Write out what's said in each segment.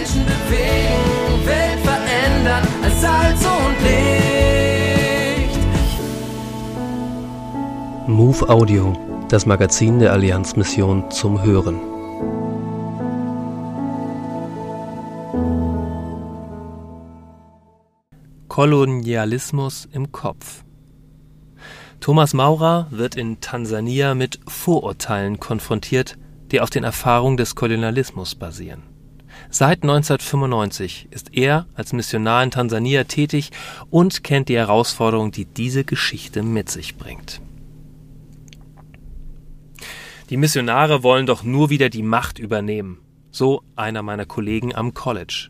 Menschen bewegen, Welt verändern als Salz und Licht. Move Audio, das Magazin der Allianzmission zum Hören. Kolonialismus im Kopf. Thomas Maurer wird in Tansania mit Vorurteilen konfrontiert, die auf den Erfahrungen des Kolonialismus basieren. Seit 1995 ist er als Missionar in Tansania tätig und kennt die Herausforderungen, die diese Geschichte mit sich bringt. Die Missionare wollen doch nur wieder die Macht übernehmen, so einer meiner Kollegen am College.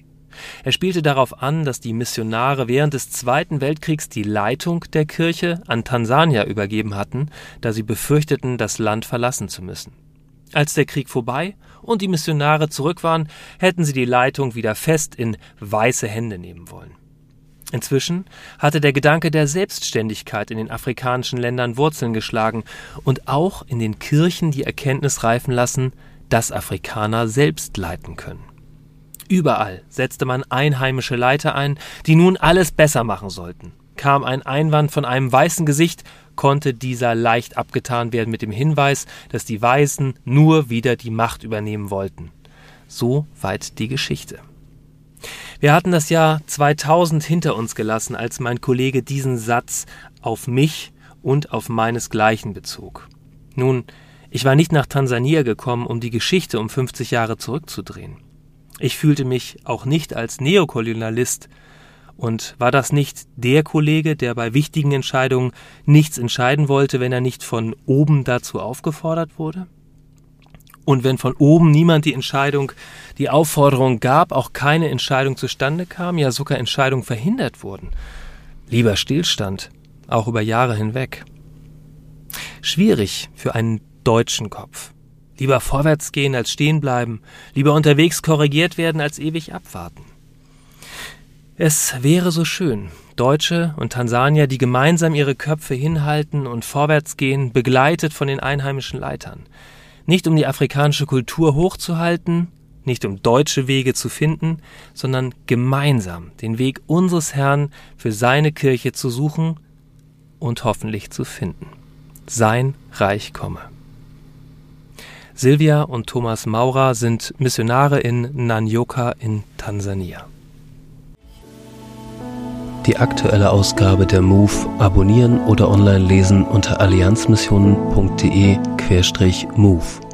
Er spielte darauf an, dass die Missionare während des Zweiten Weltkriegs die Leitung der Kirche an Tansania übergeben hatten, da sie befürchteten, das Land verlassen zu müssen. Als der Krieg vorbei und die Missionare zurück waren, hätten sie die Leitung wieder fest in weiße Hände nehmen wollen. Inzwischen hatte der Gedanke der Selbstständigkeit in den afrikanischen Ländern Wurzeln geschlagen und auch in den Kirchen die Erkenntnis reifen lassen, dass Afrikaner selbst leiten können. Überall setzte man einheimische Leiter ein, die nun alles besser machen sollten. Kam ein Einwand von einem weißen Gesicht, konnte dieser leicht abgetan werden mit dem Hinweis, dass die Weißen nur wieder die Macht übernehmen wollten. So weit die Geschichte. Wir hatten das Jahr 2000 hinter uns gelassen, als mein Kollege diesen Satz auf mich und auf meinesgleichen bezog. Nun, ich war nicht nach Tansania gekommen, um die Geschichte um 50 Jahre zurückzudrehen. Ich fühlte mich auch nicht als Neokolonialist. Und war das nicht der Kollege, der bei wichtigen Entscheidungen nichts entscheiden wollte, wenn er nicht von oben dazu aufgefordert wurde? Und wenn von oben niemand die Entscheidung, die Aufforderung gab, auch keine Entscheidung zustande kam, ja sogar Entscheidungen verhindert wurden. Lieber Stillstand, auch über Jahre hinweg. Schwierig für einen deutschen Kopf. Lieber vorwärts gehen als stehen bleiben, lieber unterwegs korrigiert werden als ewig abwarten. Es wäre so schön, Deutsche und Tansanier, die gemeinsam ihre Köpfe hinhalten und vorwärts gehen, begleitet von den einheimischen Leitern. Nicht um die afrikanische Kultur hochzuhalten, nicht um deutsche Wege zu finden, sondern gemeinsam den Weg unseres Herrn für seine Kirche zu suchen und hoffentlich zu finden. Sein Reich komme. Silvia und Thomas Maurer sind Missionare in Nanyoka in Tansania. Die aktuelle Ausgabe der MOVE abonnieren oder online lesen unter allianzmissionen.de-MOVE.